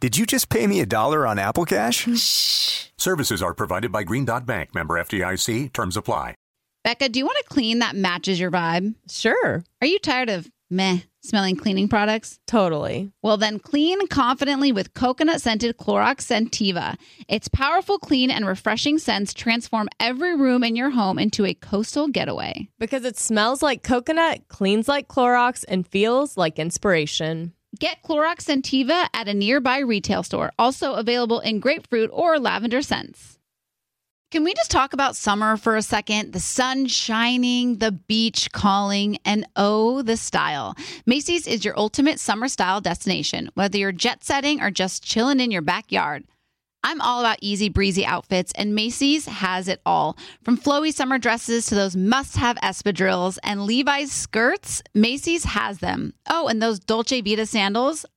Did you just pay me a dollar on Apple Cash? Shh. Services are provided by Green Dot Bank, member FDIC. Terms apply. Becca, do you want a clean that matches your vibe? Sure. Are you tired of meh smelling cleaning products? Totally. Well, then clean confidently with coconut scented Clorox Scentiva. Its powerful, clean, and refreshing scents transform every room in your home into a coastal getaway. Because it smells like coconut, cleans like Clorox, and feels like inspiration. Get Clorox Scentiva at a nearby retail store, also available in grapefruit or lavender scents. Can we just talk about summer for a second? The sun shining, the beach calling, and oh, the style. Macy's is your ultimate summer style destination, whether you're jet setting or just chilling in your backyard. I'm all about easy breezy outfits, and Macy's has it all. From flowy summer dresses to those must have espadrilles and Levi's skirts, Macy's has them. Oh, and those Dolce Vita sandals,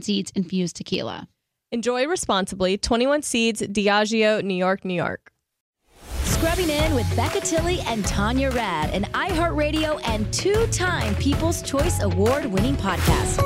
Seeds infused tequila. Enjoy responsibly. 21 Seeds, Diageo, New York, New York. Scrubbing in with Becca Tilley and Tanya Rad, an iHeartRadio and two time People's Choice Award winning podcast.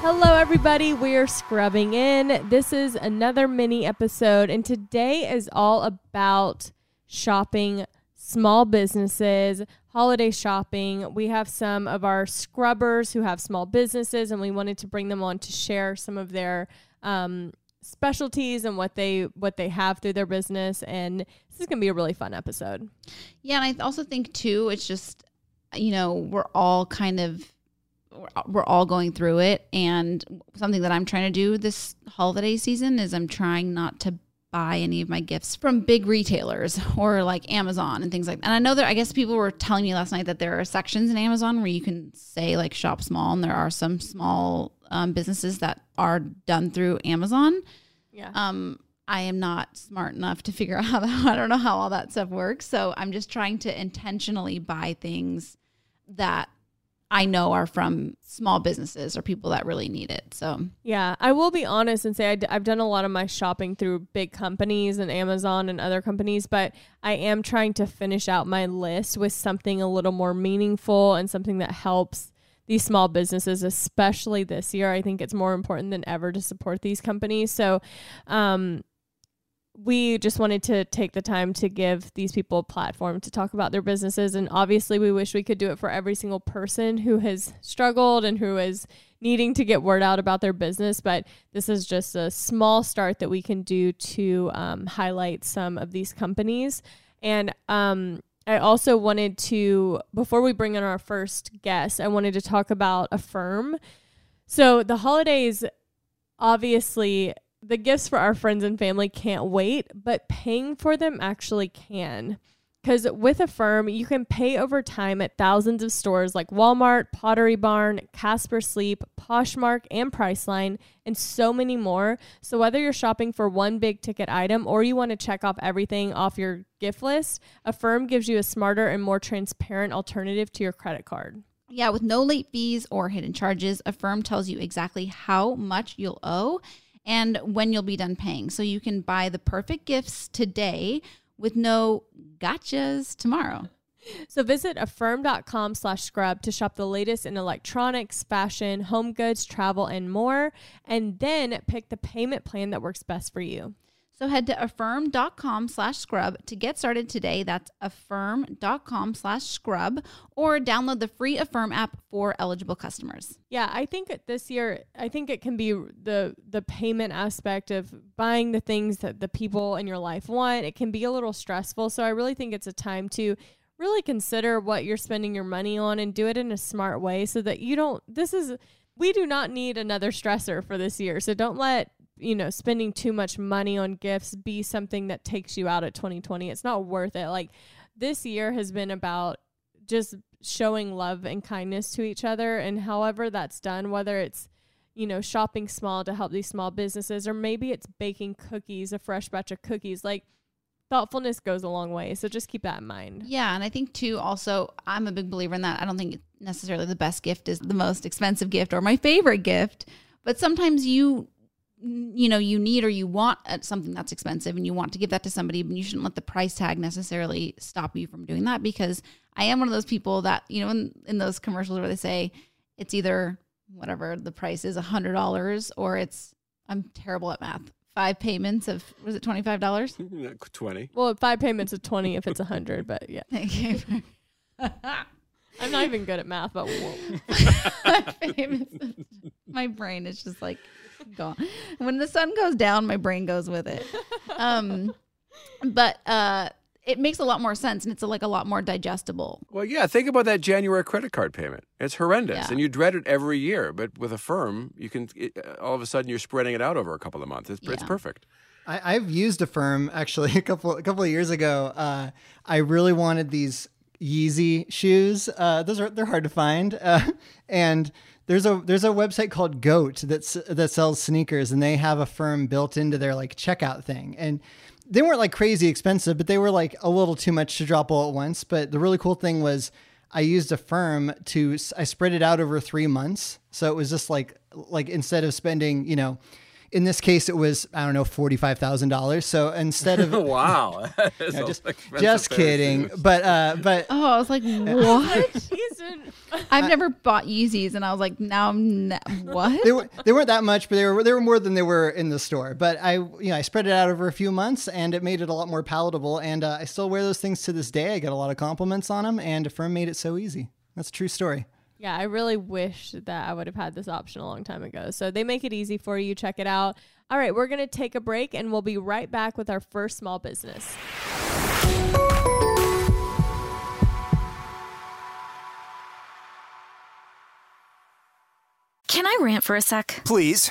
Hello, everybody. We're scrubbing in. This is another mini episode, and today is all about shopping, small businesses, holiday shopping. We have some of our scrubbers who have small businesses, and we wanted to bring them on to share some of their um, specialties and what they what they have through their business. And this is going to be a really fun episode. Yeah, and I also think too, it's just you know we're all kind of we're- all going through it, and something that I'm trying to do this holiday season is I'm trying not to buy any of my gifts from big retailers or like Amazon and things like that. And I know that I guess people were telling me last night that there are sections in Amazon where you can say like shop small, and there are some small um, businesses that are done through Amazon. Yeah. Um, I am not smart enough to figure out how that, I don't know how all that stuff works. So I'm just trying to intentionally buy things that I know are from small businesses or people that really need it. So Yeah, I will be honest and say I d- I've done a lot of my shopping through big companies and Amazon and other companies, but I am trying to finish out my list with something a little more meaningful and something that helps these small businesses, especially this year. I think it's more important than ever to support these companies. So, um, we just wanted to take the time to give these people a platform to talk about their businesses. And obviously, we wish we could do it for every single person who has struggled and who is needing to get word out about their business. But this is just a small start that we can do to um, highlight some of these companies. And um, I also wanted to, before we bring in our first guest, I wanted to talk about Affirm. So the holidays, obviously, the gifts for our friends and family can't wait, but paying for them actually can. Because with Affirm, you can pay over time at thousands of stores like Walmart, Pottery Barn, Casper Sleep, Poshmark, and Priceline, and so many more. So whether you're shopping for one big ticket item or you want to check off everything off your gift list, Affirm gives you a smarter and more transparent alternative to your credit card. yeah, with no late fees or hidden charges, Affirm tells you exactly how much you'll owe and when you'll be done paying. So you can buy the perfect gifts today with no gotchas tomorrow. So visit affirm.com slash scrub to shop the latest in electronics, fashion, home goods, travel, and more. And then pick the payment plan that works best for you. So head to affirm.com slash scrub to get started today. That's affirm.com slash scrub or download the free Affirm app for eligible customers. Yeah, I think this year, I think it can be the the payment aspect of buying the things that the people in your life want. It can be a little stressful. So I really think it's a time to really consider what you're spending your money on and do it in a smart way so that you don't this is we do not need another stressor for this year. So don't let you know, spending too much money on gifts be something that takes you out at 2020. It's not worth it. Like this year has been about just showing love and kindness to each other. And however that's done, whether it's, you know, shopping small to help these small businesses, or maybe it's baking cookies, a fresh batch of cookies, like thoughtfulness goes a long way. So just keep that in mind. Yeah. And I think, too, also, I'm a big believer in that. I don't think necessarily the best gift is the most expensive gift or my favorite gift, but sometimes you you know you need or you want uh, something that's expensive and you want to give that to somebody but you shouldn't let the price tag necessarily stop you from doing that because i am one of those people that you know in, in those commercials where they say it's either whatever the price is a hundred dollars or it's i'm terrible at math five payments of was it twenty five dollars Twenty. Well, five payments of 20 if it's a 100, but yeah. Thank you. I'm not even good at math, but whoa. five payments of- my brain is just like gone when the sun goes down my brain goes with it um but uh it makes a lot more sense and it's like a lot more digestible Well, yeah, think about that January credit card payment. It's horrendous, Yeah. and you dread it every year. But with Affirm, you can it, uh, all of a sudden you're spreading it out over a couple of months. It's, it's perfect. I, I've used Affirm actually a couple a couple of years ago. Uh, I really wanted these Yeezy shoes. Uh, those are they're hard to find, uh, and there's a there's a website called Goat that's that sells sneakers, and they have Affirm built into their like checkout thing, and they weren't like crazy expensive, but they were like a little too much to drop all at once. But the really cool thing was. I used Affirm to I spread it out over three months, so it was just like like instead of spending you know in this case, it was I don't know forty five thousand dollars. So instead of wow, That's No, just just kidding, shoes. but uh, but oh i was like what i've never bought yeezys and i was like now i'm ne- what they were they weren't that much, but they were they were more than they were in the store. But I you know I spread it out over a few months, and it made it a lot more palatable. And uh, I still wear those things to this day. I get a lot of compliments on them, and Affirm made it so easy. That's a true story. Yeah, I really wish that I would have had this option a long time ago. So they make it easy for you. Check it out. All right, we're going to take a break and we'll be right back with our first small business. Can I rant for a sec? Please.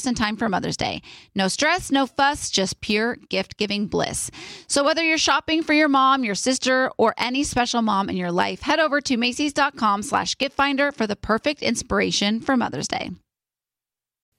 in time for Mother's Day. No stress, no fuss, just pure gift giving bliss. So whether you're shopping for your mom, your sister, or any special mom in your life, head over to Macy's.com slash gift finder for the perfect inspiration for Mother's Day.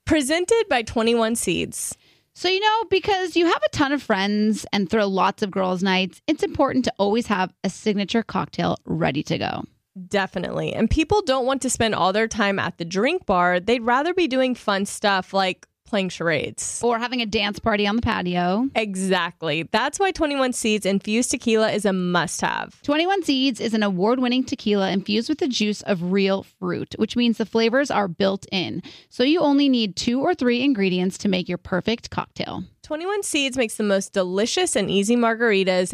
Presented by 21 Seeds. So, you know, because you have a ton of friends and throw lots of girls' nights, it's important to always have a signature cocktail ready to go. Definitely. And people don't want to spend all their time at the drink bar. They'd rather be doing fun stuff like playing charades or having a dance party on the patio. Exactly. That's why 21 Seeds infused tequila is a must have. 21 Seeds is an award winning tequila infused with the juice of real fruit, which means the flavors are built in. So you only need two or three ingredients to make your perfect cocktail. 21 Seeds makes the most delicious and easy margaritas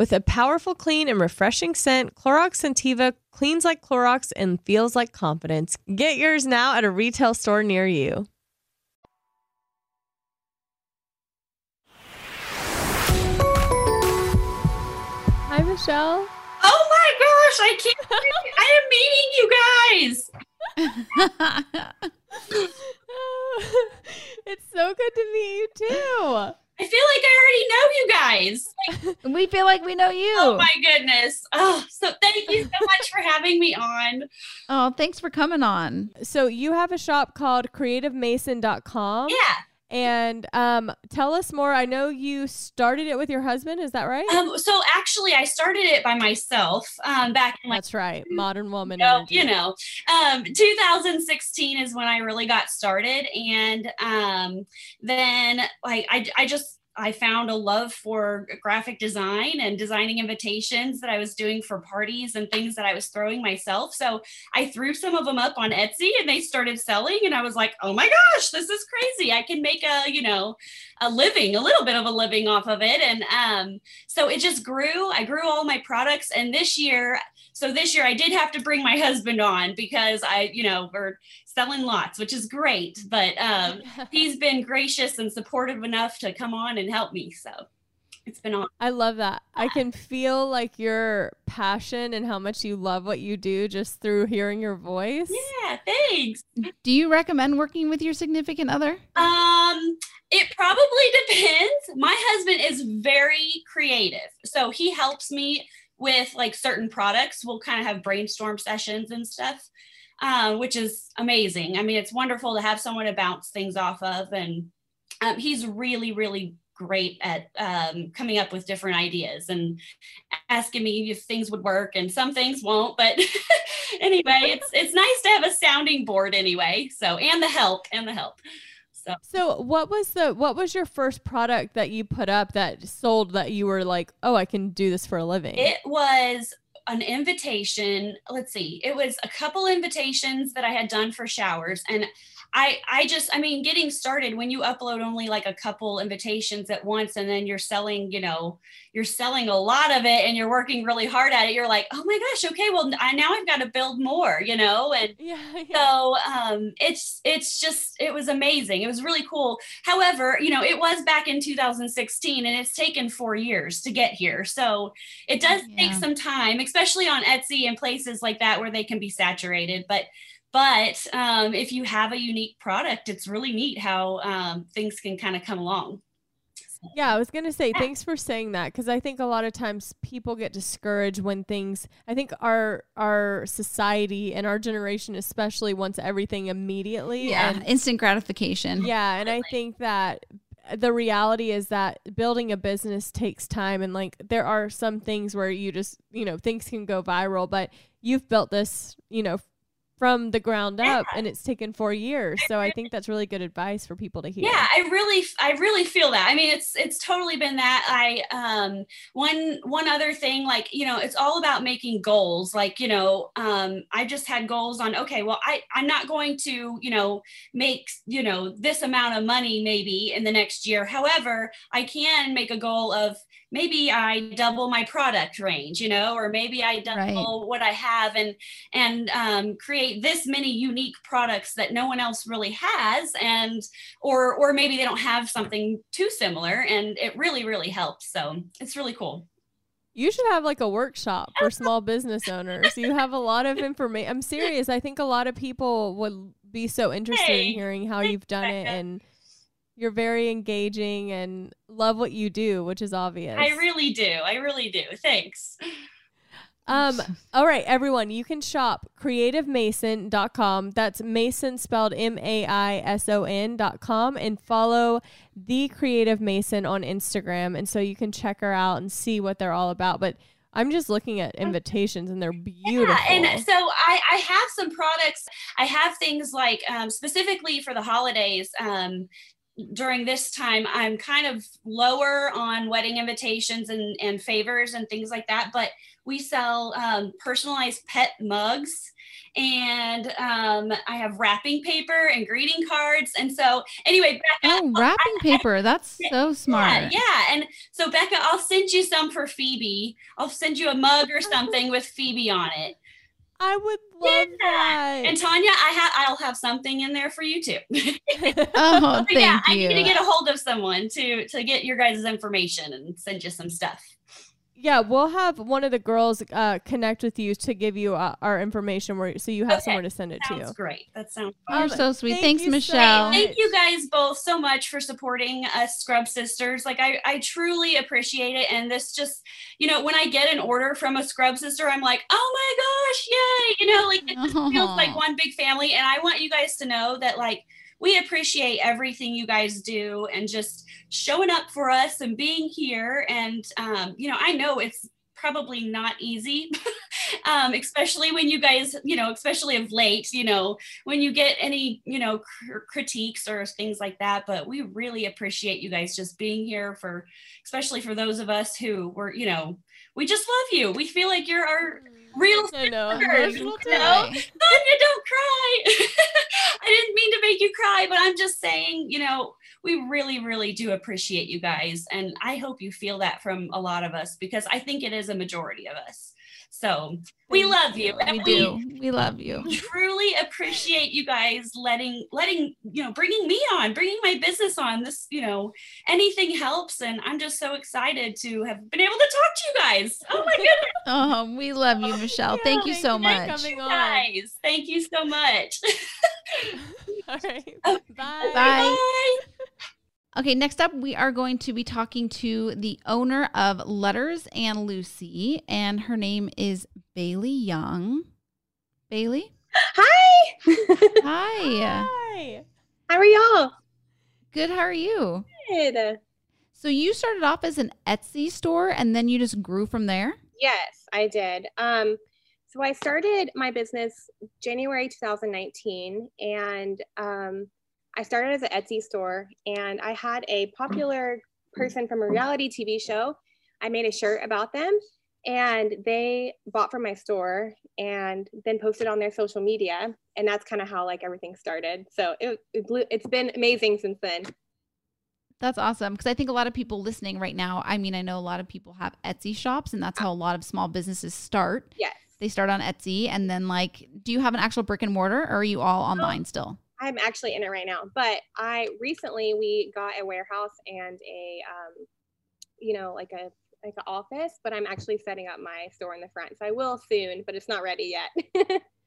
With a powerful, clean, and refreshing scent, Clorox Scentiva cleans like Clorox and feels like confidence. Get yours now at a retail store near you. Hi, Michelle. Oh my gosh, I can't. I am meeting you guys. it's so good to meet you too. I feel like I already know you guys. Like, we feel like we know you. Oh my goodness. Oh, so thank you so much for having me on. Oh, thanks for coming on. So you have a shop called creativemaison.com. Yeah. And um, tell us more. I know you started it with your husband. Is that right? Um, so actually, I started it by myself um, back in like That's right. Modern woman. you know, you know um, 2016 is when I really got started, and um, then like I, I just I found a love for graphic design and designing invitations that I was doing for parties and things that I was throwing myself. So I threw some of them up on Etsy and they started selling. And I was like, oh my gosh, this is crazy. I can make a, you know, a living, a little bit of a living off of it. And um, so it just grew. I grew all my products. And this year, so this year I did have to bring my husband on because I, you know, we're selling lots, which is great. But um, he's been gracious and supportive enough to come on and help me. So it's been on. I love that. I can feel like your passion and how much you love what you do just through hearing your voice. Yeah, thanks. Do you recommend working with your significant other? Um, it probably depends. My husband is very creative, so he helps me with like certain products. We'll kind of have brainstorm sessions and stuff, uh, which is amazing. I mean, it's wonderful to have someone to bounce things off of, and um, he's really, really great at um, coming up with different ideas and asking me if things would work and some things won't but anyway it's it's nice to have a sounding board anyway so and the help and the help so So what was the what was your first product that you put up that sold that you were like, "Oh, I can do this for a living?" it was an invitation let's see it was a couple invitations that i had done for showers and I I just I mean getting started when you upload only like a couple invitations at once and then you're selling you know you're selling a lot of it and you're working really hard at it you're like oh my gosh okay well I now I've got to build more you know? And yeah, yeah. so um it's it's just it was amazing it was really cool. However you know it was back in 2016 and it's taken four years to get here so it does take some time especially on etsy and places like that where they can be saturated but but um, if you have a unique product it's really neat how um, things can kind of come along. Yeah, I was going to say thanks for saying that because I think a lot of times people get discouraged when things I think our our society and our generation especially wants everything immediately Yeah, and instant gratification. yeah, and I think that the reality is that building a business takes time and like there are some things where you just, you know, things can go viral, but you've built this, you know, from the ground up and it's taken 4 years. So I think that's really good advice for people to hear. Yeah, I really, I really feel that. I mean, it's it's totally been that. I um one one other thing, like you know, it's all about making goals. Like you know, um, I just had goals on. Okay, well, I I'm not going to you know make you know this amount of money maybe in the next year. However, I can make a goal of maybe I double my product range, you know, or maybe I double what I have and and um, create this many unique products that no one else really has, and or or maybe they don't have something too similar, and it really really helps. So it's really cool. You should have like a workshop for small business owners. You have a lot of information. I'm serious. I think a lot of people would be so interested Hey, in hearing how you've done it and you're very engaging and love what you do, which is obvious. I really do. I really do. Thanks. Um, all right, everyone, you can shop creativemaison.com. That's Maison spelled M A I S O N.com and follow the Creative Maison on Instagram. And so you can check her out and see what they're all about. But I'm just looking at invitations and they're beautiful. Yeah, and so I, I have some products. I have things like um, specifically for the holidays. Um, during this time, I'm kind of lower on wedding invitations and, and favors and things like that. But we sell um, personalized pet mugs and um, I have wrapping paper and greeting cards. And so, anyway, Becca, Oh, wrapping paper. That's so smart. yeah, yeah. And so, Becca, I'll send you some for Phoebe. I'll send you a mug or something with Phoebe on it. I would love that. And Tanya, I have I'll have something in there for you too. Oh, But yeah, thank I need to get a hold of someone to to get your guys' information and send you some stuff. Yeah, we'll have one of the girls uh, connect with you to give you uh, our information, where so you have Okay, somewhere to send it Sounds to. great. That sounds You're so sweet. thank Thanks, you so Michelle. much. Thank you guys both so much for supporting us Scrub Sisters. Like I, I truly appreciate it. And this just, you know, when I get an order from a Scrub Sister, I'm like, oh my gosh, yay! You know, like it just feels like one big family. And I want you guys to know that like we appreciate everything you guys do and just showing up for us and being here. And um, you know, I know it's probably not easy um, especially when you guys you know especially of late you know when you get any you know cr- critiques or things like that. But we really appreciate you guys just being here for especially for those of us who were you know we just love you. We feel like you're our real. I'm emotional you know? Don't cry. I didn't mean to make you cry, but I'm just saying, you know, we really, really do appreciate you guys. And I hope you feel that from a lot of us because I think it is a majority of us. So we love you. you. and We do. We love you. truly appreciate you guys letting letting you know bringing me on bringing my business on this you know anything helps and i'm just so excited to have been able to talk to you guys oh my goodness Oh, we love you, oh, Michelle. Thank you Thank so you for much. on. guys thank you so much All right. Okay. Bye. Bye. Okay, next up, we are going to be talking to the owner of Letters and Lucy, and her name is Bailey Young. Bailey? Hi. Hi. Hi. How are y'all? Good. How are you? Good. So, you started off as an Etsy store and then you just grew from there? Yes, I did. Um, so I started my business January 2019, and um, I started as an Etsy store. And I had a popular person from a reality TV show. I made a shirt about them, and they bought from my store and then posted on their social media. And that's kind of how like everything started. So it, it blew, it's been amazing since then. That's awesome because I think a lot of people listening right now, I mean, I know a lot of people have Etsy shops and that's uh-huh. how a lot of small businesses start. Yes. They start on Etsy and then like do you have an actual brick and mortar or are you all um, online still? I'm actually in it right now, but I recently we got a warehouse and a um, you know, like a like an office, but I'm actually setting up my store in the front. So I will soon, but it's not ready yet.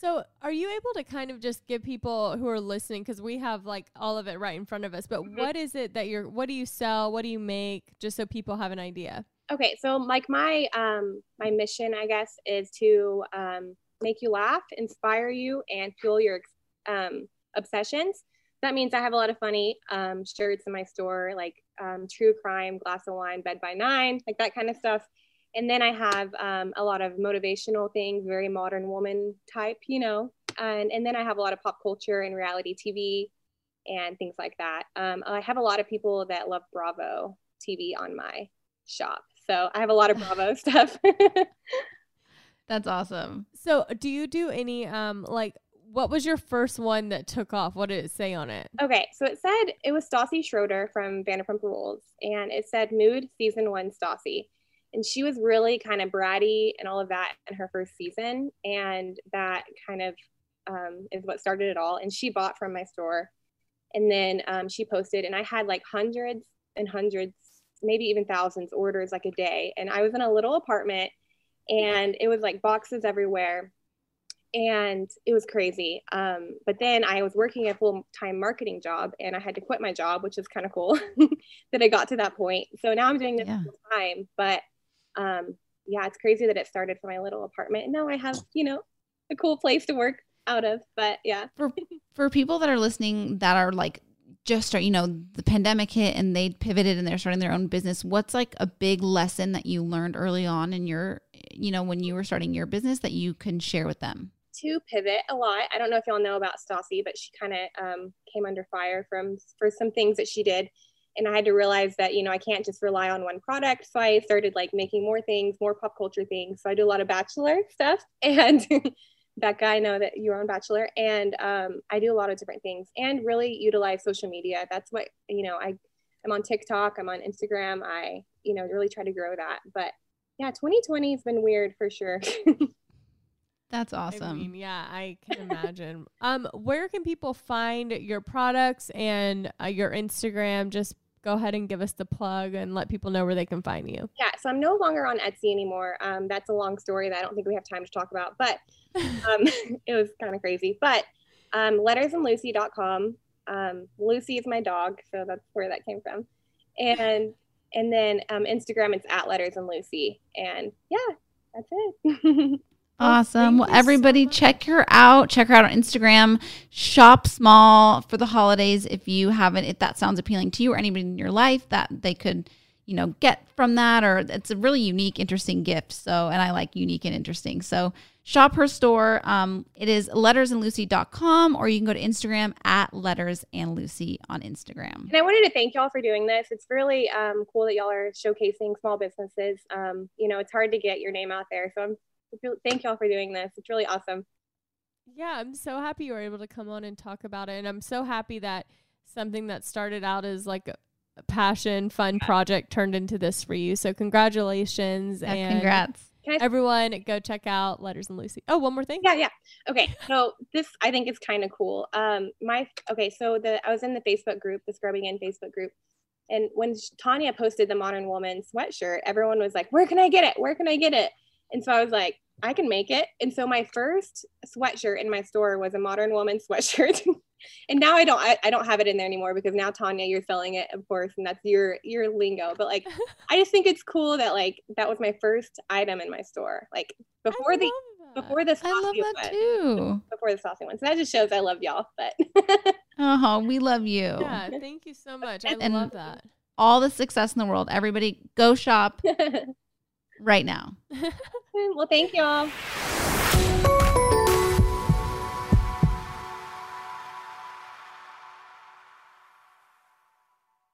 So, are you able to kind of just give people who are listening because we have like all of it right in front of us, but Mhm. what is it that you're what do you sell? What do you make? Just so people have an idea. Okay, so like my um my mission, I guess, is to um make you laugh, inspire you, and fuel your um obsessions. That means I have a lot of funny um shirts in my store, like um, true crime, glass of wine, bed by nine, like that kind of stuff. And then I have um, a lot of motivational things, very modern woman type, you know. And and then I have a lot of pop culture and reality TV and things like that. Um, I have a lot of people that love Bravo TV on my shop. So I have a lot of Bravo stuff. That's awesome. So, do you do any um like what was your first one that took off? What did it say on it? okay, so it said it was Stassi Schroeder from Vanderpump Rules, and it said Mood Season One Stassi, and she was really kind of bratty and all of that in her first season, and that kind of um, is what started it all. And she bought from my store, and then um, she posted, and I had like hundreds and hundreds, maybe even thousands orders like a day, and I was in a little apartment, and it was like boxes everywhere and it was crazy. Um, but then I was working a full time marketing job and I had to quit my job, which is kind of cool that I got to that point. So now I'm doing this Yeah. full time. But um, yeah, it's crazy that it started from my little apartment. And now I have, you know, a cool place to work out of. But yeah. For for people that are listening that are like just start, you know, the pandemic hit and they pivoted and they're starting their own business. What's like a big lesson that you learned early on in your, you know, when you were starting your business that you can share with them? To pivot a lot. I don't know if y'all know about Stassi, but she kind of um, came under fire from for some things that she did, and I had to realize that you know I can't just rely on one product. So I started like making more things, more pop culture things. So I do a lot of Bachelor stuff, and Becca, I know that you're on Bachelor, and um, I do a lot of different things, and really utilize social media. That's what you know. I I'm on TikTok, I'm on Instagram. I you know really try to grow that, but yeah, 2020 has been weird for sure. That's awesome. I awesome. mean, yeah, I can imagine. um, where can people find your products and uh, your Instagram? Just go ahead and give us the plug and let people know where they can find you. Yeah, so I'm no longer on Etsy anymore. Um, that's a long story that I don't think we have time to talk about, but um, it was kind of crazy. But um, lettersandlucy.com. Um, Lucy is my dog, so that's where that came from. And and then um, Instagram, it's at letters and Lucy. And yeah, that's it. Awesome. Well, thank you so everybody, check her out. Check her out on Instagram. Shop small for the holidays if you haven't. If that sounds appealing to you or anybody in your life that they could, you know, get from that, or it's a really unique, interesting gift. So, and I like unique and interesting. So, shop her store. Um, it is lettersandlucy.com, or you can go to Instagram at lettersandlucy on Instagram. And I wanted to thank y'all for doing this. It's really um, cool that y'all are showcasing small businesses. Um, you know, it's hard to get your name out there. So I'm thank y'all for doing this. It's really awesome. Yeah, I'm so happy you were able to come on and talk about it. And I'm so happy that something that started out as like a a passion, fun project turned into this for you. So congratulations. Yeah, and congrats. Everyone go check out Letters and Lucy. Oh, one more thing. Yeah, yeah. Okay, so this I think is kind of cool. Um, my okay, so the I was in the Facebook group, the Scrubbing In Facebook group, and when Tanya posted the Modern Woman sweatshirt, everyone was like, "Where can I get it? Where can I get it?" And so I was like, "I can make it." And so my first sweatshirt in my store was a Modern Woman sweatshirt. and now I don't I, I don't have it in there anymore because now Tanya, you're selling it, of course, and that's your your lingo. But like, I just think it's cool that like that was my first item in my store. Like before the that. before the I love saucy that one. too. Before the saucy one. So that just shows I love y'all. But Oh, we love you. Yeah, thank you so much. I And- love that. All the success in the world. Everybody, go shop right now. well, thank y'all.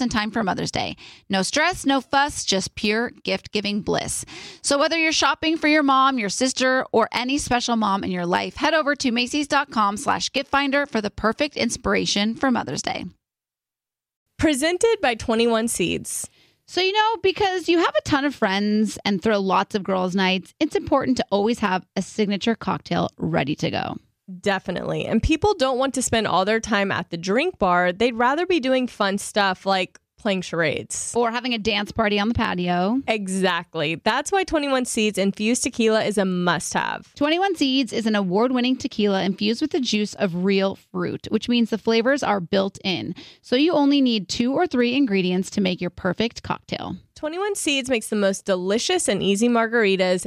in time for Mother's Day. No stress, no fuss, just pure gift giving bliss. So, whether you're shopping for your mom, your sister, or any special mom in your life, head over to Macy's.com slash gift finder for the perfect inspiration for Mother's Day. Presented by 21 Seeds. So, you know, because you have a ton of friends and throw lots of girls' nights, it's important to always have a signature cocktail ready to go. Definitely. And people don't want to spend all their time at the drink bar. They'd rather be doing fun stuff like playing charades or having a dance party on the patio. Exactly. That's why 21 Seeds infused tequila is a must have. 21 Seeds is an award winning tequila infused with the juice of real fruit, which means the flavors are built in. So you only need two or three ingredients to make your perfect cocktail. 21 Seeds makes the most delicious and easy margaritas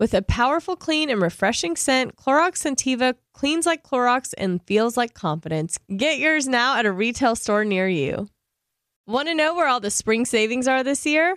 With a powerful, clean, and refreshing scent, Clorox Scentiva cleans like Clorox and feels like confidence. Get yours now at a retail store near you. Want to know where all the spring savings are this year?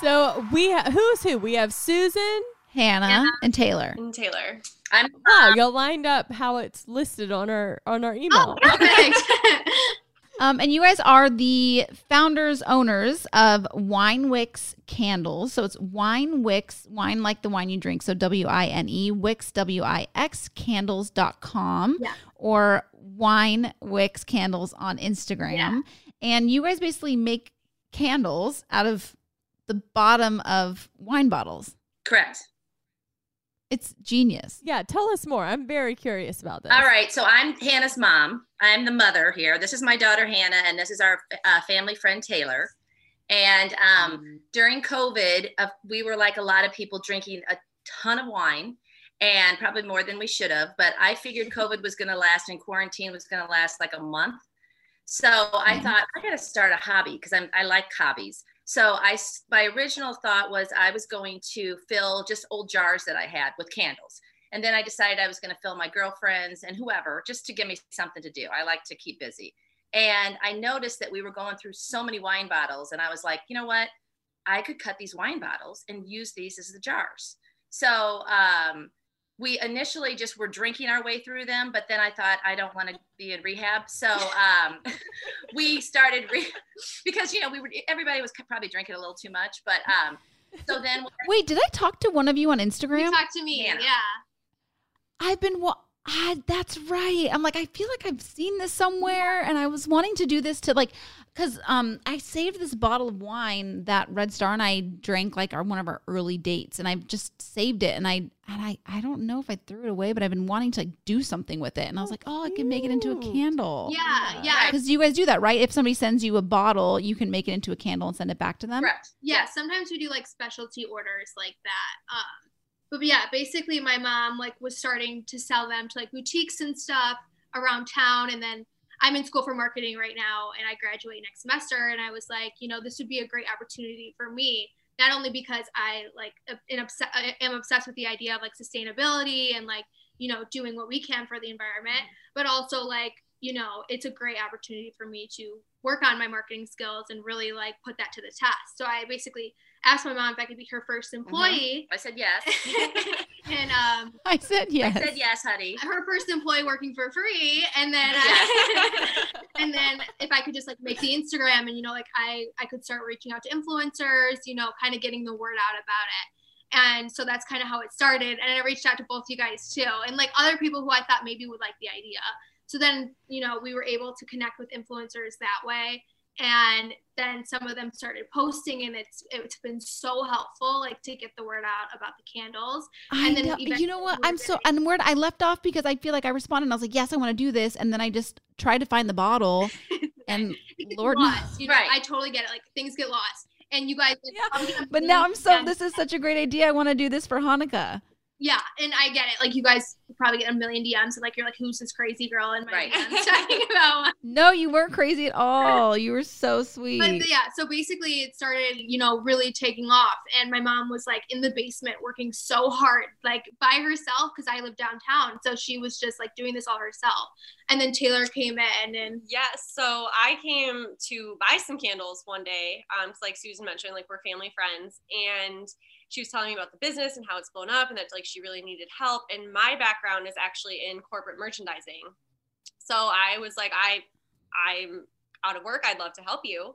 So we ha- who's who? We have Susan, Hannah, Hannah. and Taylor. And Taylor. I'm Wow, y'all lined up how it's listed on our on our email. Oh, perfect. Um, and you guys are the founders, owners of Wine Wix Candles. So it's Wine Wix, wine like the wine you drink. So W I N E, Wix, W I X, candles.com Yeah. or Wine Wix Candles on Instagram. Yeah. And you guys basically make candles out of the bottom of wine bottles. Correct. It's genius. yeah, tell us more. I'm very curious about this. All right. So I'm Hannah's mom. I'm the mother here. This is my daughter Hannah, and this is our uh, family friend Taylor. And um, during COVID, uh, we were like a lot of people drinking a ton of wine, and probably more than we should have. But I figured COVID was going to last, and quarantine was going to last like a month. So I thought I got to start a hobby because I'm I like hobbies. So I, my original thought was I was going to fill just old jars that I had with candles. And then I decided I was going to fill my girlfriends and whoever just to give me something to do. I like to keep busy. And I noticed that we were going through so many wine bottles. And I was like, you know what? I could cut these wine bottles and use these as the jars. So um, we initially just were drinking our way through them, but then I thought I don't want to be in rehab, so um, we started re- because you know we were everybody was probably drinking a little too much, but um, so then wait, did I talk to one of you on Instagram? You talked to me, yeah. yeah. I've been wa- ah, that's right. I'm like, I feel like I've seen this somewhere, and I was wanting to do this to like, because um, I saved this bottle of wine that Red Star and I drank like our one of our early dates, and I've just saved it, and I and I I don't know if I threw it away, but I've been wanting to like, do something with it, and I was like, oh, I can make it into a candle. Yeah, yeah. Because you guys do that, right? If somebody sends you a bottle, you can make it into a candle and send it back to them. Correct. Yeah, sometimes we do like specialty orders like that. Um, but yeah, basically my mom like was starting to sell them to like boutiques and stuff around town and then I'm in school for marketing right now and I graduate next semester and I was like, you know, this would be a great opportunity for me not only because I like am obsessed, am obsessed with the idea of like sustainability and like, you know, doing what we can for the environment, but also like, you know, it's a great opportunity for me to work on my marketing skills and really like put that to the test. So I basically asked my mom if I could be her first mm-hmm. employee. Mm-hmm. I said yes. and um, I said yes. I said yes, honey. Her first employee working for free, and then yes. and then if I could just like make the Instagram, and you know, like I I could start reaching out to influencers, you know, kind of getting the word out about it. And so that's kind of how it started. And I reached out to both you guys too, and like other people who I thought maybe would like the idea. So then, you know, we were able to connect with influencers that way and then some of them started posting and it's it's been so helpful like to get the word out about the candles and then know, you know what i'm so and word i left off because i feel like i responded and i was like yes i want to do this and then i just tried to find the bottle and lord lost, you know, right. i totally get it like things get lost and you guys yeah. but now i'm so this is such a great idea i want to do this for hanukkah yeah, and I get it. Like you guys probably get a million DMs and like you're like, who's this crazy girl in my right. DMs talking about? No, you weren't crazy at all. You were so sweet. But yeah, so basically it started, you know, really taking off, and my mom was like in the basement working so hard, like by herself, because I live downtown. So she was just like doing this all herself. And then Taylor came in, and yes, so I came to buy some candles one day. Um, like Susan mentioned, like we're family friends, and she was telling me about the business and how it's blown up and that like she really needed help. And my background is actually in corporate merchandising. So i was like i i'm out of work. I'd love to help you.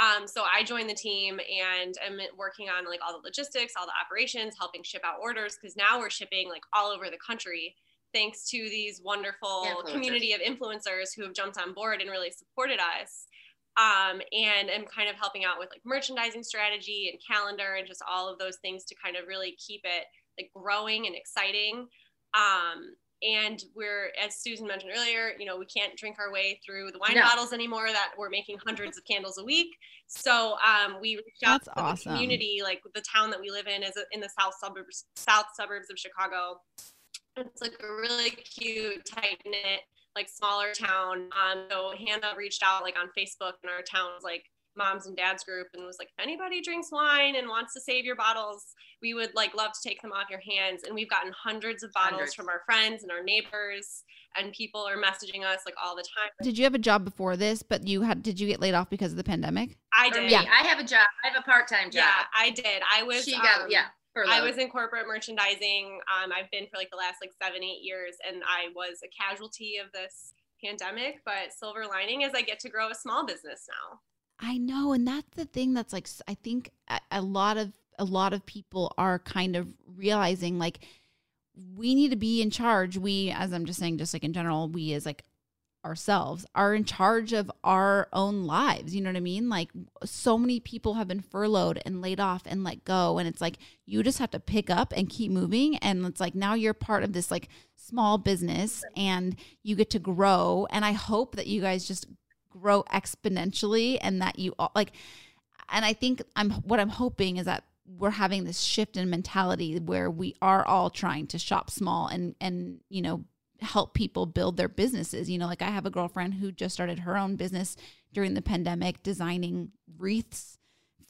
Um, so i joined the team and i'm working on like all the logistics all the operations helping ship out orders because now we're shipping like all over the country thanks to these wonderful community of influencers who have jumped on board and really supported us um, and am kind of helping out with like merchandising strategy and calendar and just all of those things to kind of really keep it like growing and exciting. Um, and we're, as Susan mentioned earlier, you know, we can't drink our way through the wine no. bottles anymore. That we're making hundreds of candles a week. So um, we reached out That's to awesome. the community, like the town that we live in, is in the south suburbs, south suburbs of Chicago. It's like a really cute, tight knit like smaller town. Um, so Hannah reached out like on Facebook in our town's like moms and dads group and was like, if anybody drinks wine and wants to save your bottles, we would like love to take them off your hands. And we've gotten hundreds of bottles hundreds. from our friends and our neighbors and people are messaging us like all the time. Did you have a job before this, but you had, did you get laid off because of the pandemic? I did. Yeah. I have a job. I have a part-time job. Yeah, I did. I was, she got, um, yeah. I was in corporate merchandising. Um, I've been for like the last like seven, eight years, and I was a casualty of this pandemic. But silver lining is I get to grow a small business now. I know, and that's the thing that's like I think a lot of a lot of people are kind of realizing like we need to be in charge. We, as I'm just saying, just like in general, we as like ourselves are in charge of our own lives. You know what I mean? Like so many people have been furloughed and laid off and let go. And it's like you just have to pick up and keep moving. And it's like now you're part of this like small business and you get to grow. And I hope that you guys just grow exponentially and that you all like and I think I'm what I'm hoping is that we're having this shift in mentality where we are all trying to shop small and and you know help people build their businesses. You know, like I have a girlfriend who just started her own business during the pandemic designing wreaths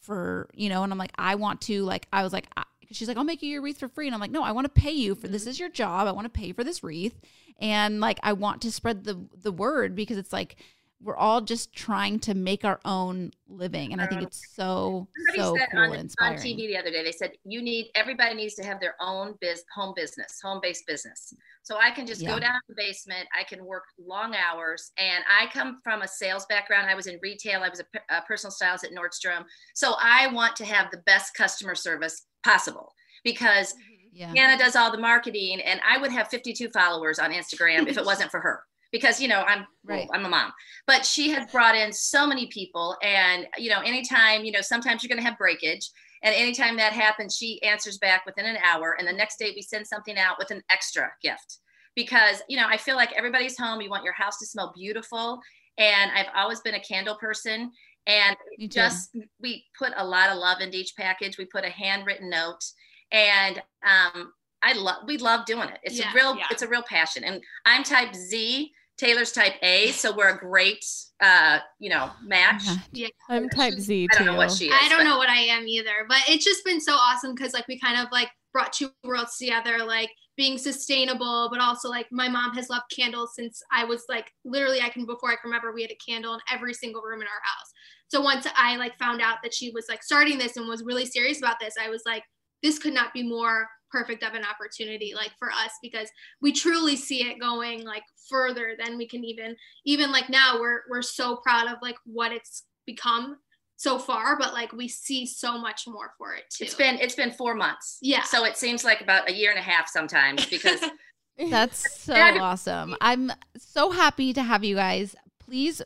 for, you know, and I'm like, I want to, like, I was like, I, she's like, I'll make you your wreath for free. And I'm like, no, I want to pay you for this mm-hmm. is your job. I want to pay for this wreath. And like, I want to spread the, the word because it's like, we're all just trying to make our own living. And I think it's so, Somebody so said cool on, and on. TV the other day, they said you need everybody needs to have their own biz home business, home based business. So I can just Yeah. go down to the basement. I can work long hours, and I come from a sales background. I was in retail. I was a, a personal stylist at Nordstrom. So I want to have the best customer service possible because mm-hmm. Yeah. Hannah does all the marketing, and I would have 52 followers on Instagram if it wasn't for her. Because you know I'm well, I'm a mom, but she has brought in so many people, and you know anytime you know sometimes you're going to have breakage, and anytime that happens, she answers back within an hour, and the next day we send something out with an extra gift. Because you know I feel like everybody's home. You want your house to smell beautiful, and I've always been a candle person, and just we put a lot of love into each package. We put a handwritten note, and um, I love we love doing it. It's Yeah, a real yeah. it's a real passion. And I'm type Z, Taylor's type A, so we're a great uh, you know match. Yeah. I'm type Z I too. don't know what she is. I don't but- know what I am either, but it's just been so awesome because like we kind of like brought two worlds together, like being sustainable, but also like my mom has loved candles since I was like literally I can before I can remember we had a candle in every single room in our house. So once I like found out that she was like starting this and was really serious about this, I was like, this could not be more perfect of an opportunity like for us because we truly see it going like further than we can even even like now we're we're so proud of like what it's become so far but like we see so much more for it too It's been it's been four months. Yeah. So it seems like about a year and a half sometimes because That's so awesome. I'm so happy to have you guys. Please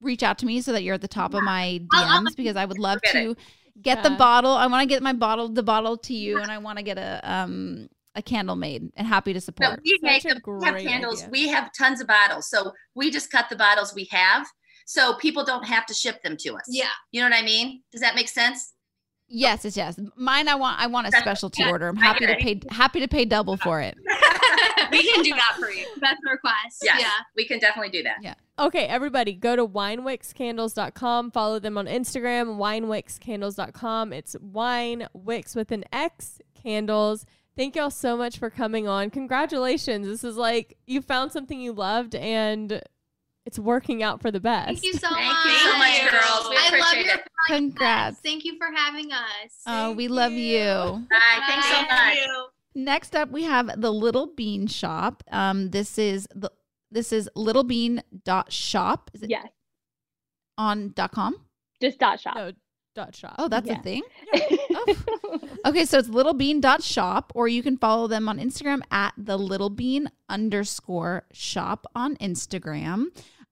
reach out to me so that you're at the top of my I'll- DMs because I would love Forget to get the bottle. I want to get my bottle, the bottle to you, and I want to get a um a candle made. And happy to no, support. we make a them, we have great candles. idea. We have tons of bottles. So we just cut the bottles we have. So people don't have to ship them to us. yeah You know what I mean? Does that make sense? Yes, yes, yes. Mine, I want. I want a That's- specialty yeah, order. I'm happy to pay. Happy to pay double for it. we can do that for you. that's a request Yes. yeah We can definitely do that. Yeah. Okay, everybody, go to winewixcandles.com. Follow them on Instagram, winewixcandles.com. It's wine wix with an X candles. Thank y'all so much for coming on. Congratulations. This is like you found something you loved and it's working out for the best. thank you so Thank much you so much, girls. We i love appreciate your it. Congrats. thank you for having us Oh, we love you. All right. Thanks so Bye. much. Thank you. Next up, we have the Little Bean Shop. Um, this is the this is littlebean.shop. Is it Yes, on dot com? just dot shop. No, dot shop. Oh, that's Yeah. a thing. Okay, so it's littlebean dot shop, or you can follow them on Instagram at the littlebean underscore shop on Instagram.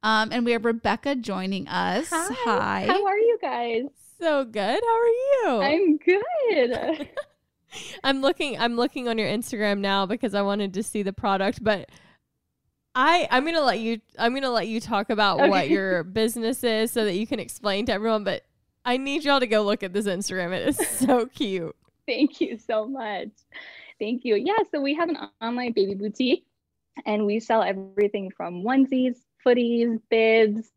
Um, and we have Rebecca joining us. Hi. How are you guys? So good. How are you? I'm good. I'm looking I'm looking on your Instagram now because I wanted to see the product, but I I'm gonna let you I'm gonna let you talk about what your business is so that you can explain to everyone. But I need y'all to go look at this Instagram. It is so cute. Thank you so much. Thank you. Yeah, so we have an online baby boutique and we sell everything from onesies, footies, bibs,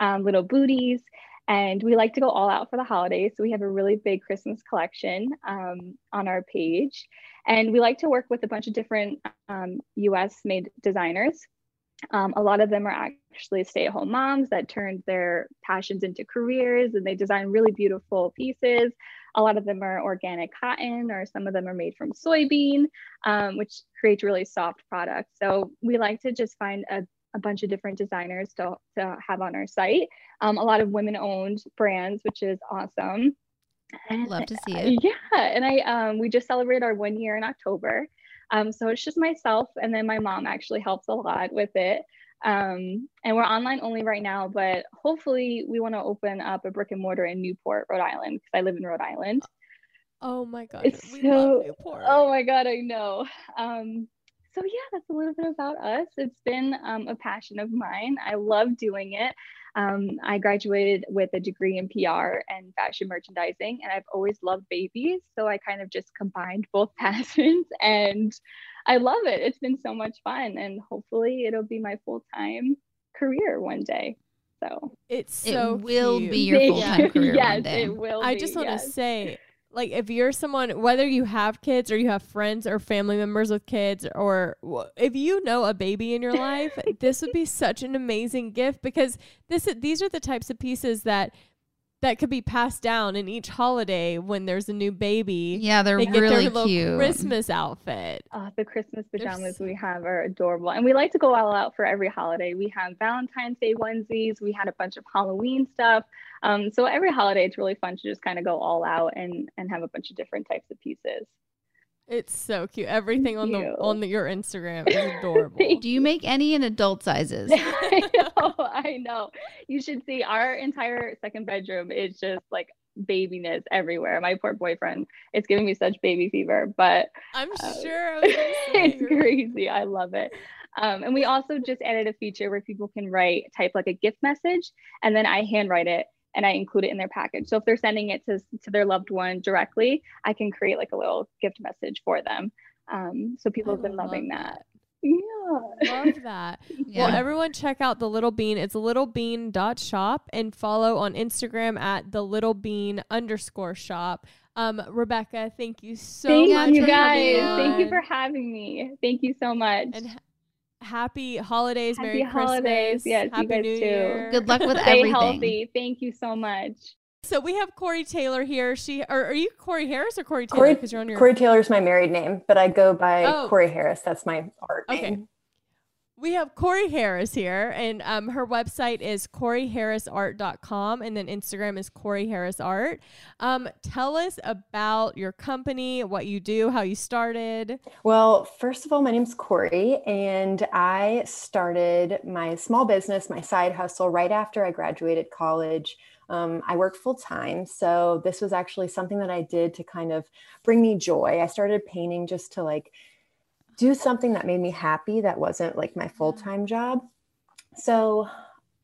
um, little booties. And we like to go all out for the holidays. So we have a really big Christmas collection um, on our page. And we like to work with a bunch of different um, US made designers. Um, a lot of them are actually stay at home moms that turned their passions into careers and they design really beautiful pieces. A lot of them are organic cotton, or some of them are made from soybean, um, which creates really soft products. So we like to just find a, a bunch of different designers to, to have on our site. Um, a lot of women owned brands, which is awesome. And, Love to see it. Yeah, and I um, we just celebrated our one year in October. Um, so it's just myself, and then my mom actually helps a lot with it. Um, and we're online only right now, but hopefully we want to open up a brick and mortar in Newport, Rhode Island, because I live in Rhode Island. Oh my god. It's we so love Newport. oh my god, I know. Um, so yeah, that's a little bit about us. It's been um, a passion of mine. I love doing it. Um, I graduated with a degree in PR and fashion merchandising, and I've always loved babies. So I kind of just combined both passions, and I love it. It's been so much fun, and hopefully it'll be my full time career one day. So It's It will cute. be your full time career yes, one day. it will. I just want to yes. say, like if you're someone whether you have kids or you have friends or family members with kids or if you know a baby in your life this would be such an amazing gift because this these are the types of pieces that that could be passed down in each holiday when there's a new baby Yeah, they're they get really their cute. christmas outfit Oh, the Christmas pajamas so- we have are adorable. And we like to go all out for every holiday. We have Valentine's Day onesies, we had a bunch of Halloween stuff. Um, so every holiday it's really fun to just kind of go all out and and have a bunch of different types of pieces. It's so cute everything on the on the, your instagram is adorable Do you make any in adult sizes? I know, I know. You should see our entire second bedroom is just like babiness everywhere. My poor boyfriend, it's giving me such baby fever, but i'm uh, sure I was gonna say, it's crazy. I love it. Um, and we also just added a feature where people can write, type like a gift message, and then I handwrite it and I include it in their package. So if they're sending it to, to their loved one directly, I can create like a little gift message for them. Um, so people I have been loving love that. Yeah. Love that. Yeah. Well, everyone check out the Little Bean. It's littlebean.shop and follow on Instagram at the Little Bean underscore shop. Um, Rebecca, thank you so Thank much. you for guys. Thank you for having me. Thank you so much. and happy holidays, Happy Merry holidays. Christmas. Yes, you happy guys New too. Year. Good luck with Stay everything. healthy. Thank you so much. So we have Corey Taylor here. She or are you Corey Harris or Corey Taylor? Corey, Because you're on your Corey Taylor's my married name, but I go by Oh. Corey Harris. That's my art Okay. name. We have Corey Harris here, and um, her website is CoreyHarrisArt.com, and then Instagram is Corey Harris Art. Um, tell us about your company, what you do, how you started. Well, first of all, my name's Corey, and I started my small business, my side hustle, right after I graduated college. Um, I work full time. So, this was actually something that I did to kind of bring me joy. I started painting just to like do something that made me happy that wasn't like my full time job. So,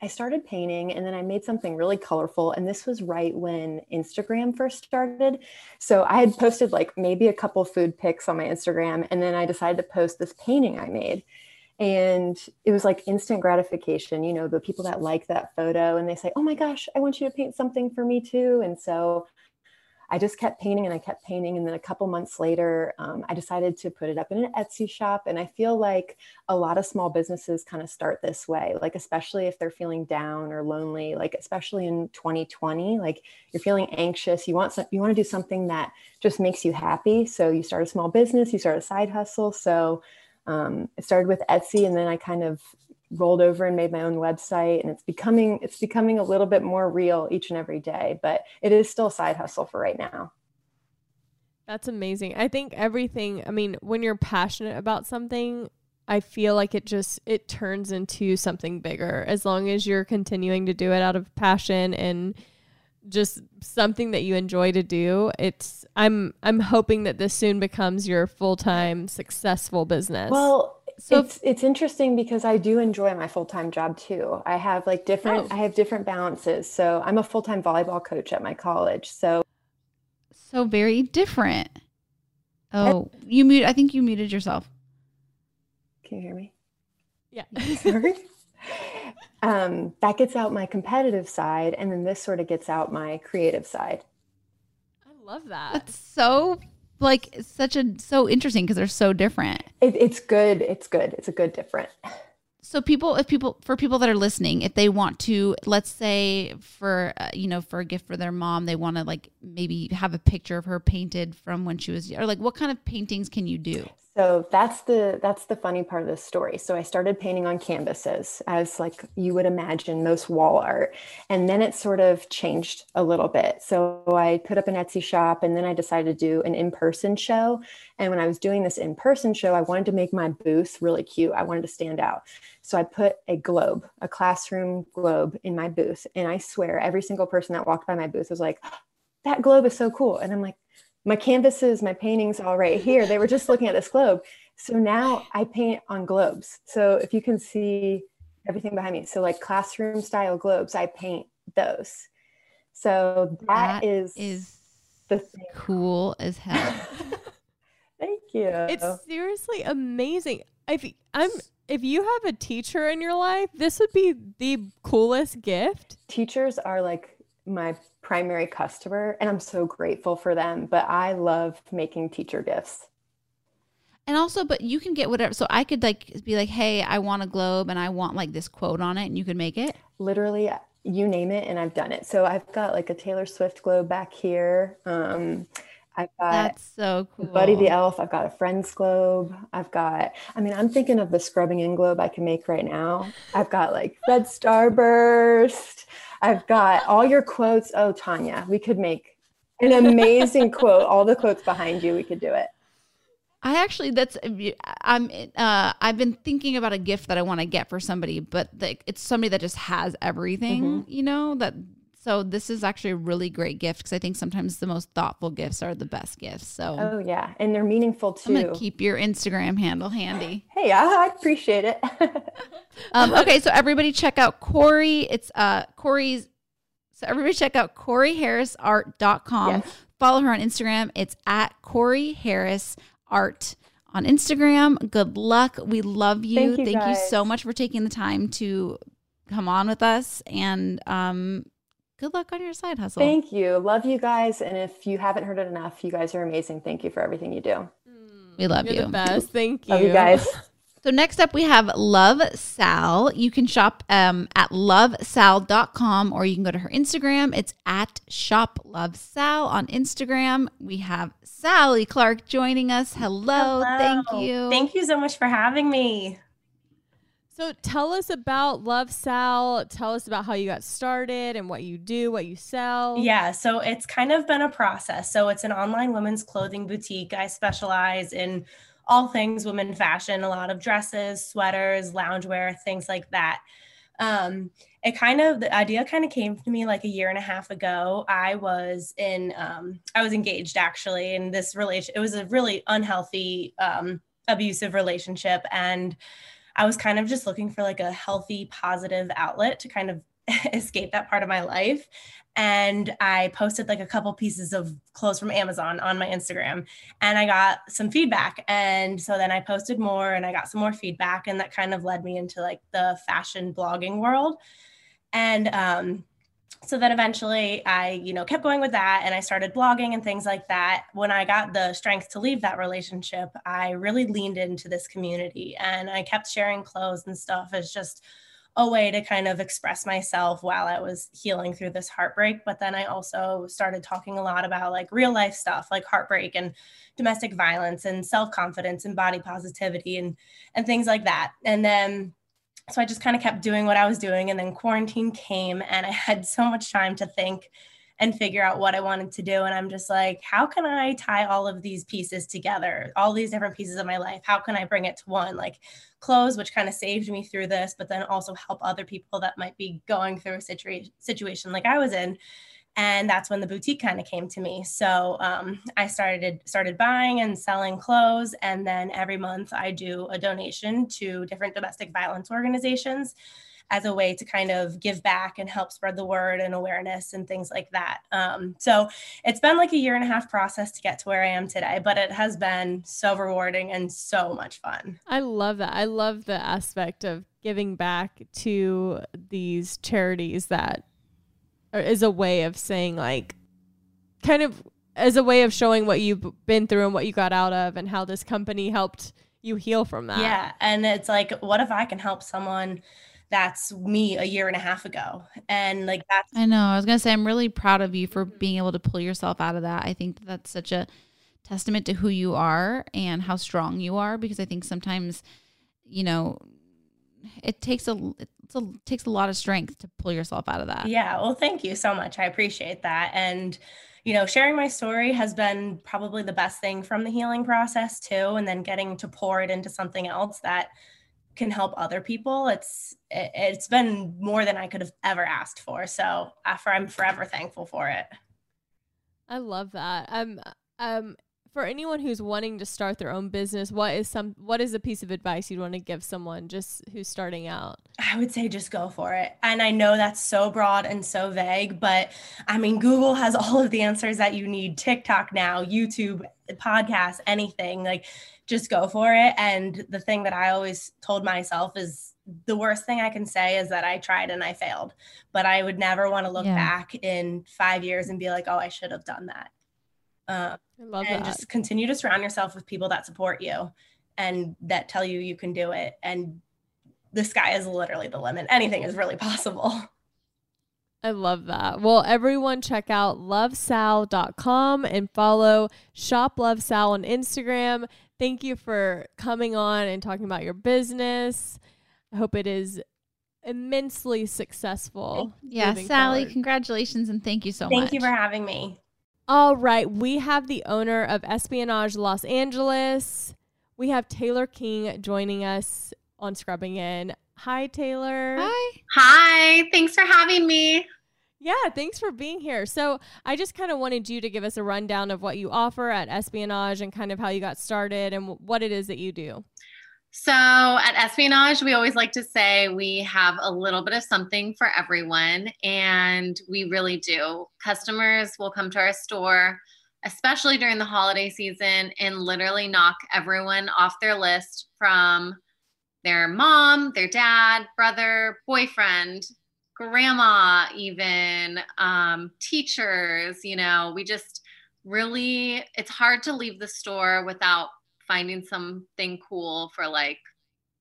I started painting and then I made something really colorful. And this was right when Instagram first started. So I had posted like maybe a couple food pics on my Instagram. And then I decided to post this painting I made. And it was like instant gratification, you know, the people that like that photo and they say, oh my gosh, I want you to paint something for me too. And so I just kept painting and I kept painting. And then a couple months later, um, I decided to put it up in an Etsy shop. And I feel like a lot of small businesses kind of start this way, like, especially if they're feeling down or lonely, like, especially in 2020, like you're feeling anxious, you want some, you want to do something that just makes you happy. So you start a small business, you start a side hustle. So um, it started with Etsy and then I kind of rolled over and made my own website and it's becoming it's becoming a little bit more real each and every day but it is still a side hustle for right now That's amazing. I think everything, I mean, when you're passionate about something, I feel like it just it turns into something bigger as long as you're continuing to do it out of passion and just something that you enjoy to do. It's I'm I'm hoping that this soon becomes your full-time successful business. well So- it's it's interesting because I do enjoy my full-time job too. I have like different Oh. I have different balances. So I'm a full-time volleyball coach at my college. So So very different. Oh, you mute. I think you muted yourself. can you hear me? yeah. Sorry. um, that gets out my competitive side and then this sort of gets out my creative side. I love that. That's so like such a so interesting because they're so different. It, it's good. It's good. It's a good different. So people, if people for people that are listening, if they want to, let's say for uh, you know for a gift for their mom, they want to like maybe have a picture of her painted from when she was or like what kind of paintings can you do? So that's the that's the funny part of the story. So I started painting on canvases as like you would imagine most wall art. And then it sort of changed a little bit. So I put up an Etsy shop and then I decided to do an in-person show. And when I was doing this in-person show, I wanted to make my booth really cute. I wanted to stand out. So I put a globe, a classroom globe in my booth. And I swear every single person that walked by my booth was like, that globe is so cool. And I'm like, my canvases, my paintings all right here. They were just looking at this globe. So now I paint on globes. So if you can see everything behind me, so like classroom style globes, I paint those. So That that is is the thing. cool as hell. Thank you. It's seriously amazing. If I'm if you have a teacher in your life, this would be the coolest gift. Teachers are like my primary customer and I'm so grateful for them. But I love making teacher gifts. And also, but you can get whatever. So I could like be like, hey, I want a globe and I want like this quote on it, and you could make it. Literally, you name it, and I've done it. So I've got like a Taylor Swift globe back here. Um, I've got That's so cool. Buddy the Elf. I've got a Friends globe. I've got, I mean, I'm thinking of the scrubbing in globe I can make right now. I've got like Red Starburst. I've got all your quotes. Oh, Tanya, we could make an amazing quote. All the quotes behind you, we could do it. I actually that's I'm uh I've been thinking about a gift that I want to get for somebody, but like it's somebody that just has everything, Mm-hmm. you know, that so this is actually a really great gift because I think sometimes the most thoughtful gifts are the best gifts. So Oh, yeah. And they're meaningful too. I'm gonna keep your Instagram handle handy. Hey, I, I appreciate it. Um, okay, so everybody check out Corey. It's uh Corey's so everybody check out CoreyHarrisArt.com. Yes. Follow her on Instagram. It's at Corey Harris Art on Instagram. Good luck. We love you. Thank you, you so much for taking the time to come on with us. And um good luck on your side hustle. Thank you. Love you guys. And if you haven't heard it enough, you guys are amazing. Thank you for everything you do. we love You're you. the best. Thank you. Love you guys. So next up we have Love Sal. You can shop um, at lovesal.com or you can go to her Instagram. It's at shop love sal on Instagram. We have Sally Clark joining us. Hello. Thank you. Thank you so much for having me. So tell us about Love Sal. Tell us about how you got started and what you do, what you sell. Yeah, so it's kind of been a process. So it's an online women's clothing boutique. I specialize in all things women fashion, a lot of dresses, sweaters, loungewear, things like that. Um, it kind of the idea kind of came to me like a year and a half ago. I was in um, I was engaged actually in this relation. It was a really unhealthy, um, abusive relationship, and I was kind of just looking for like a healthy, positive outlet to kind of escape that part of my life. And I posted like a couple pieces of clothes from Amazon on my Instagram and I got some feedback. And so then I posted more and I got some more feedback. And that kind of led me into like the fashion blogging world. And um, so then eventually I, you know, kept going with that and I started blogging and things like that. When I got the strength to leave that relationship, I really leaned into this community and I kept sharing clothes and stuff as just a way to kind of express myself while I was healing through this heartbreak. But then I also started talking a lot about like real life stuff like heartbreak and domestic violence and self-confidence and body positivity and and things like that. And then so I just kind of kept doing what I was doing. And then quarantine came and I had so much time to think and figure out what I wanted to do. And I'm just like, how can I tie all of these pieces together, all these different pieces of my life? How can I bring it to one? Like clothes, which kind of saved me through this, but then also help other people that might be going through a situation situation like I was in. And that's when the boutique kind of came to me. So um, I started started buying and selling clothes, and then every month I do a donation to different domestic violence organizations as a way to kind of give back and help spread the word and awareness and things like that. Um, so it's been like a year and a half process to get to where I am today, but it has been so rewarding and so much fun. I love that. I love the aspect of giving back to these charities that are, is a way of saying like kind of as a way of showing what you've been through and what you got out of and how this company helped you heal from that. Yeah. And it's like, what if I can help someone that's me a year and a half ago? And like that's I know. I was gonna say I'm really proud of you for mm-hmm. being able to pull yourself out of that. I think that's such a testament to who you are and how strong you are. Because I think sometimes, you know, it takes a it's a takes a lot of strength to pull yourself out of that. Yeah, well, thank you so much. I appreciate that. And, you know, sharing my story has been probably the best thing from the healing process, too. And then getting to pour it into something else that can help other people. It's it, it's been more than I could have ever asked for. So uh, for, I'm forever thankful for it. I love that. Um um for anyone who's wanting to start their own business, what is some what is a piece of advice you'd want to give someone just who's starting out? I would say just go for it. And I know that's so broad and so vague, but I mean, Google has all of the answers that you need TikTok now, YouTube, podcasts, anything. Like, just go for it. And the thing that I always told myself is the worst thing I can say is that I tried and I failed, but I would never want to look Yeah. back in five years and be like, oh, I should have done that. Um, I love and that. just continue to surround yourself with people that support you and that tell you you can do it. And the sky is literally the limit. Anything is really possible. I love that. Well, everyone check out lovesal.com and follow Shop Love Sal on Instagram. Thank you for coming on and talking about your business. I hope it is immensely successful. Yeah, Sally, forward. congratulations and thank you so Thank much. Thank you for having me. All right, we have the owner of Espionage Los Angeles. We have Taylor King joining us on Scrubbing In. Hi, Taylor. Hi. Hi, thanks for having me. Yeah, thanks for being here. So, I just kind of wanted you to give us a rundown of what you offer at Espionage and kind of how you got started and what it is that you do. So at Espionage, we always like to say we have a little bit of something for everyone, and we really do. Customers will come to our store, especially during the holiday season, and literally knock everyone off their list from their mom, their dad, brother, boyfriend, grandma, even um, teachers. You know, we just really, it's hard to leave the store without finding something cool for like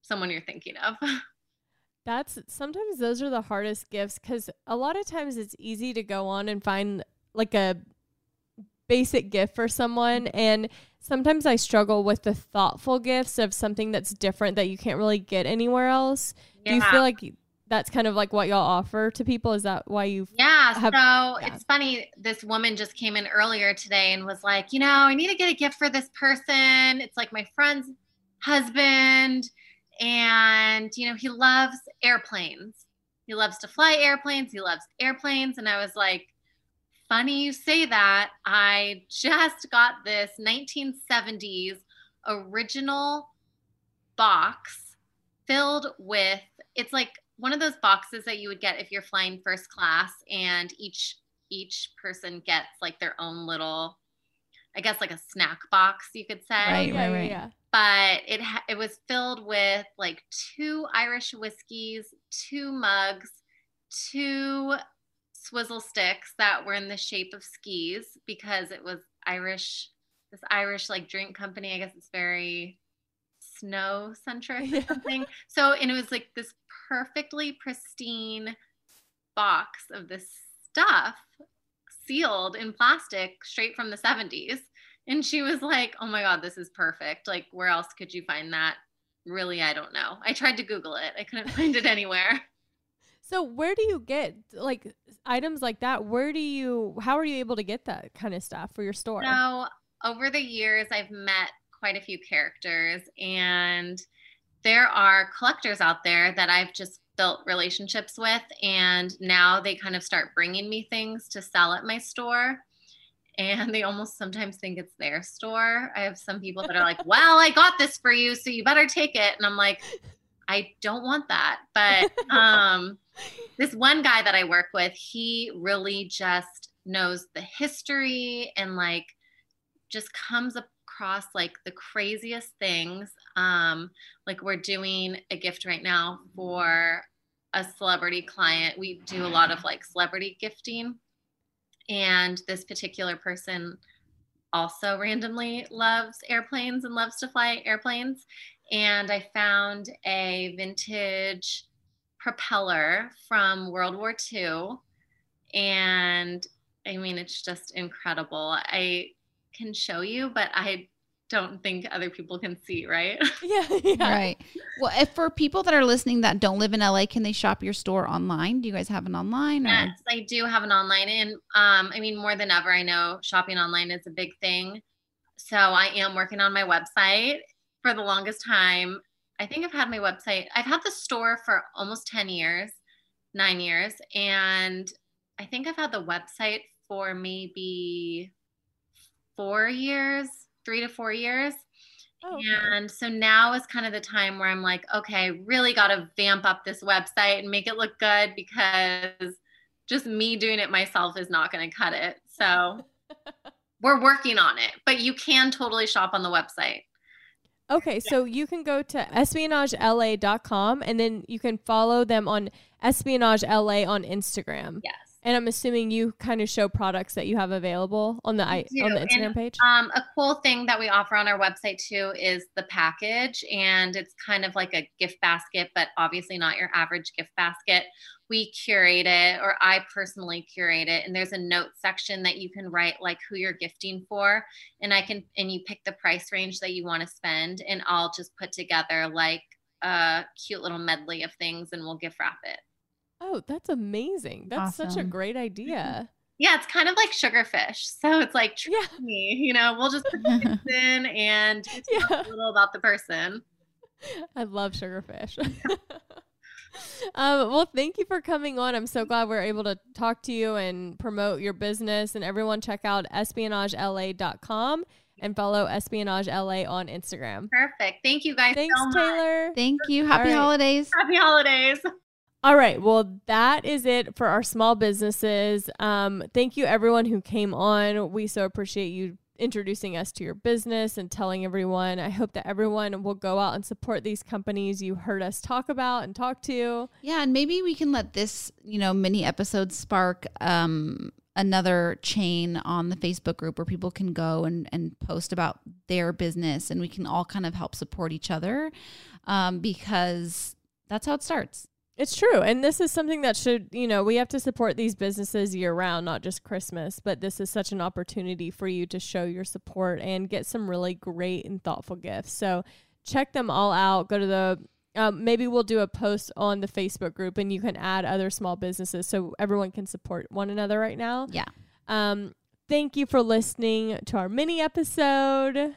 someone you're thinking of. That's sometimes those are the hardest gifts because a lot of times it's easy to go on and find like a basic gift for someone. Mm-hmm. And sometimes I struggle with the thoughtful gifts of something that's different that you can't really get anywhere else. Do you feel like that's kind of like what y'all offer to people? Is that why you Yeah. have- so it's funny. This woman just came in earlier today and was like, you know, I need to get a gift for this person. It's like my friend's husband. And, you know, he loves airplanes. He loves to fly airplanes. He loves airplanes. And I was like, funny you say that. I just got this 1970s original box filled with it's like one of those boxes that you would get if you're flying first class and each each person gets like their own little i guess like a snack box you could say Right, right, right. Yeah. but it ha- it was filled with like two irish whiskeys two mugs two swizzle sticks that were in the shape of skis because it was irish this irish like drink company i guess it's very snow centric or something so and it was like this perfectly pristine box of this stuff sealed in plastic straight from the 70s and she was like oh my god this is perfect. Like where else could you find that? Really i don't know. I tried to google it. I couldn't find it anywhere. So where do you get like items like that? Where do you how are you able to get that kind of stuff for your store? So over the years, I've met quite a few characters, and there are collectors out there that I've just built relationships with, and now they kind of start bringing me things to sell at my store. And they almost sometimes think it's their store. I have some people that are like, Well, I got this for you, so you better take it. And I'm like, I don't want that. But um, this one guy that I work with, he really just knows the history and like just comes across like the craziest things. Um, like we're doing a gift right now for a celebrity client. We do a lot of like celebrity gifting. And this particular person also randomly loves airplanes and loves to fly airplanes. And I found a vintage propeller from World War II. And I mean, it's just incredible. I can show you, but I don't think other people can see, right? Yeah, yeah. Right. Well, if for people that are listening that don't live in LA, can they shop your store online? Do you guys have an online? Or? Yes, I do have an online. And um, I mean, more than ever, I know shopping online is a big thing. So I am working on my website for the longest time. I think I've had my website, I've had the store for almost 10 years, nine years. And I think I've had the website for maybe four years, three to four years. Oh, and so now is kind of the time where I'm like, okay, really got to vamp up this website and make it look good because just me doing it myself is not going to cut it. So we're working on it, but you can totally shop on the website. Okay, so you can go to espionagela.com and then you can follow them on espionagela on Instagram. Yes. And I'm assuming you kind of show products that you have available on the I, on the And, Instagram page. Um, a cool thing that we offer on our website too is the package, and it's kind of like a gift basket, but obviously not your average gift basket. We curate it, or I personally curate it, and there's a note section that you can write like who you're gifting for, and I can and you pick the price range that you want to spend, and I'll just put together like a cute little medley of things, and we'll gift wrap it. Oh, that's amazing. That's such a great idea. Yeah, it's kind of like sugarfish. So it's like trust me, you know, we'll just put the gifts in and it's a little about the person. I love sugarfish. um, well, thank you for coming on. I'm so glad we're able to talk to you and promote your business. And everyone, check out espionagela.com and follow Espionage LA on Instagram. Perfect. Thank you guys Thanks, so much. Taylor. Thank you. Happy All right. holidays. Happy holidays. All right. Well, that is it for our small businesses. Um, thank you, everyone who came on. We so appreciate you introducing us to your business and telling everyone. I hope that everyone will go out and support these companies you heard us talk about and talk to. Yeah, and maybe we can let this, you know, mini episode spark um another chain on the Facebook group where people can go and, and post about their business and we can all kind of help support each other. Um, because that's how it starts. It's true. And this is something that should, you know, we have to support these businesses year round, not just Christmas. But this is such an opportunity for you to show your support and get some really great and thoughtful gifts. So check them all out. Go to the, um, maybe we'll do a post on the Facebook group and you can add other small businesses so everyone can support one another right now. Yeah. Um, thank you for listening to our mini episode.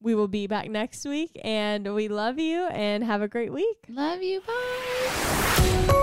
We will be back next week and we love you and have a great week. Love you. Bye.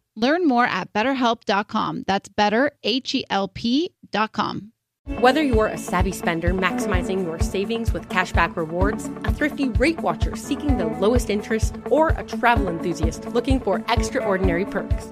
Learn more at betterhelp.com. That's better, H E L P.com. Whether you're a savvy spender maximizing your savings with cashback rewards, a thrifty rate watcher seeking the lowest interest, or a travel enthusiast looking for extraordinary perks,